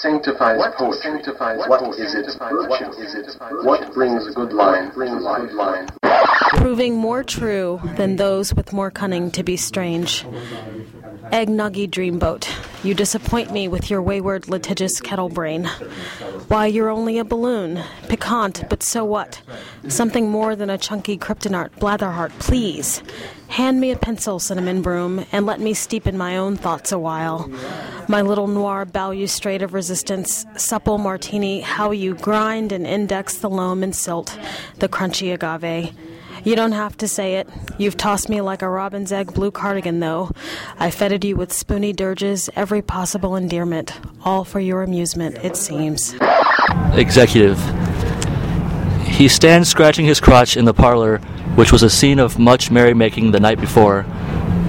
sanctifies what poetry? Sanctifies what is it? What is it? What brings a good line? Brings a good line. Proving more true than those with more cunning to be strange. Eggnuggy dreamboat, you disappoint me with your wayward litigious kettle brain. Why, you're only a balloon. Piquant, but so what? Something more than a chunky kryptonite blatherheart, please. Hand me a pencil, cinnamon broom, and let me steep in my own thoughts a while. My little noir balustrade of resistance, supple martini, how you grind and index the loam and silt, the crunchy agave. You don't have to say it. You've tossed me like a robin's egg blue cardigan, though. I feted you with spoony dirges, every possible endearment, all for your amusement, it seems. Executive. He stands scratching his crotch in the parlor, which was a scene of much merrymaking the night before.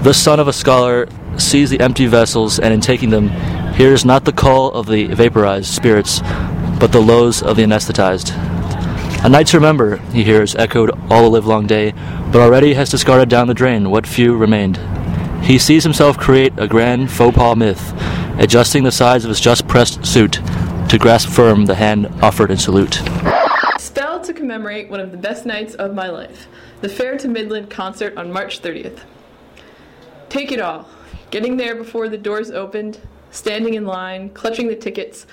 The son of a scholar sees the empty vessels, and in taking them, hears not the call of the vaporized spirits, but the lows of the anesthetized. A night to remember, he hears echoed all the livelong day, but already has discarded down the drain what few remained. He sees himself create a grand faux pas myth, adjusting the size of his just pressed suit to grasp firm the hand offered in salute. Spell to commemorate one of the best nights of my life the Fair to Midland concert on March 30th. Take it all. Getting there before the doors opened, standing in line, clutching the tickets,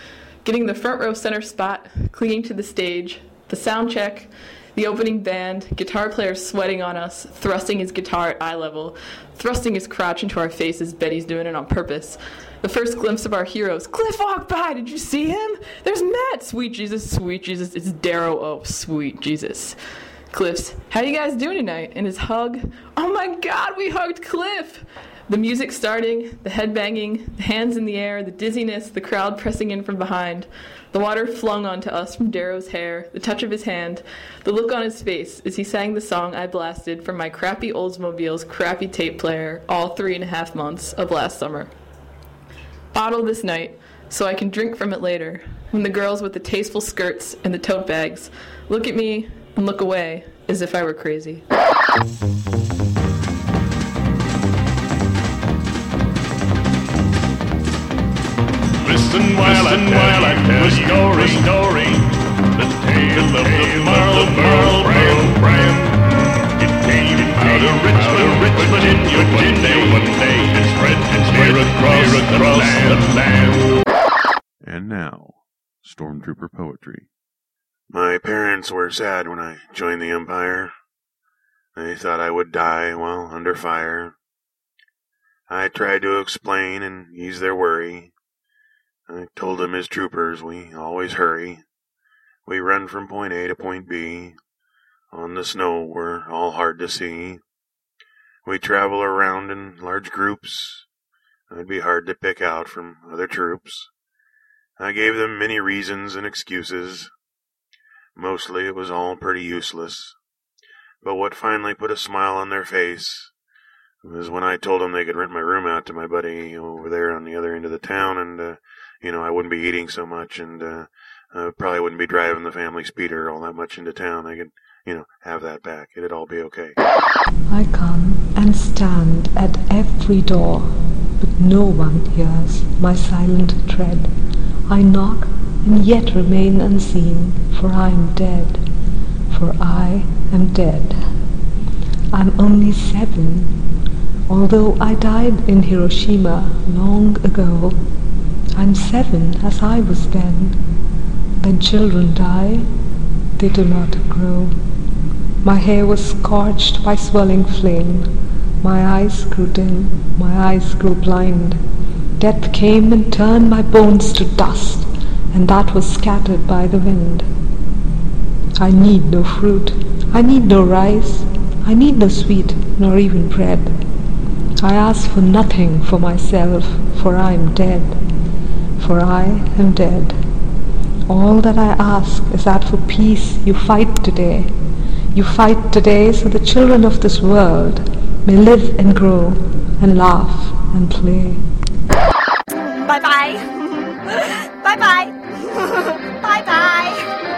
getting the front row center spot, clinging to the stage, the sound check, the opening band, guitar player sweating on us, thrusting his guitar at eye level, thrusting his crotch into our faces, Betty's doing it on purpose. The first glimpse of our heroes. Cliff walked by, did you see him? There's Matt! Sweet Jesus, sweet Jesus, it's Darroh, oh, sweet Jesus. Cliff's, how you guys doing tonight? And his hug, oh my god, we hugged Cliff! The music starting, the head banging, the hands in the air, the dizziness, the crowd pressing in from behind, the water flung onto us from Darroh's hair, the touch of his hand, the look on his face as he sang the song I blasted from my crappy Oldsmobile's crappy tape player all three and a half months of last summer. Bottle this night so I can drink from it later when the girls with the tasteful skirts and the tote bags look at me and look away as if I were crazy. Listen while Listen I while I tell you story, a story. The tale of the Marl Marl Brand Brand. It came out of Richmond, Richmond in your one day, one day. It spread, it spread across, across the land. And now, Stormtrooper Poetry. My parents were sad when I joined the Empire. They thought I would die while under fire. I tried to explain and ease their worry. I told them as troopers we always hurry. We run from point A to point B. On the snow we're all hard to see. We travel around in large groups. I'd be hard to pick out from other troops. I gave them many reasons and excuses. Mostly it was all pretty useless. But what finally put a smile on their face was when I told them they could rent my room out to my buddy over there on the other end of the town and uh, you know, I wouldn't be eating so much and, uh, uh, probably wouldn't be driving the family speeder all that much into town. I could, you know, have that back. It'd all be okay. I come and stand at every door, but no one hears my silent tread. I knock and yet remain unseen, for I am dead, for I am dead. I'm only seven, although I died in Hiroshima long ago. I'm seven as I was then. When children die, they do not grow. My hair was scorched by swelling flame. My eyes grew dim, my eyes grew blind. Death came and turned my bones to dust, and that was scattered by the wind. I need no fruit, I need no rice, I need no sweet, nor even bread. I ask for nothing for myself, for I am dead for I am dead. All that I ask is that for peace you fight today. You fight today so the children of this world may live and grow and laugh and play. Bye bye. bye bye. bye bye.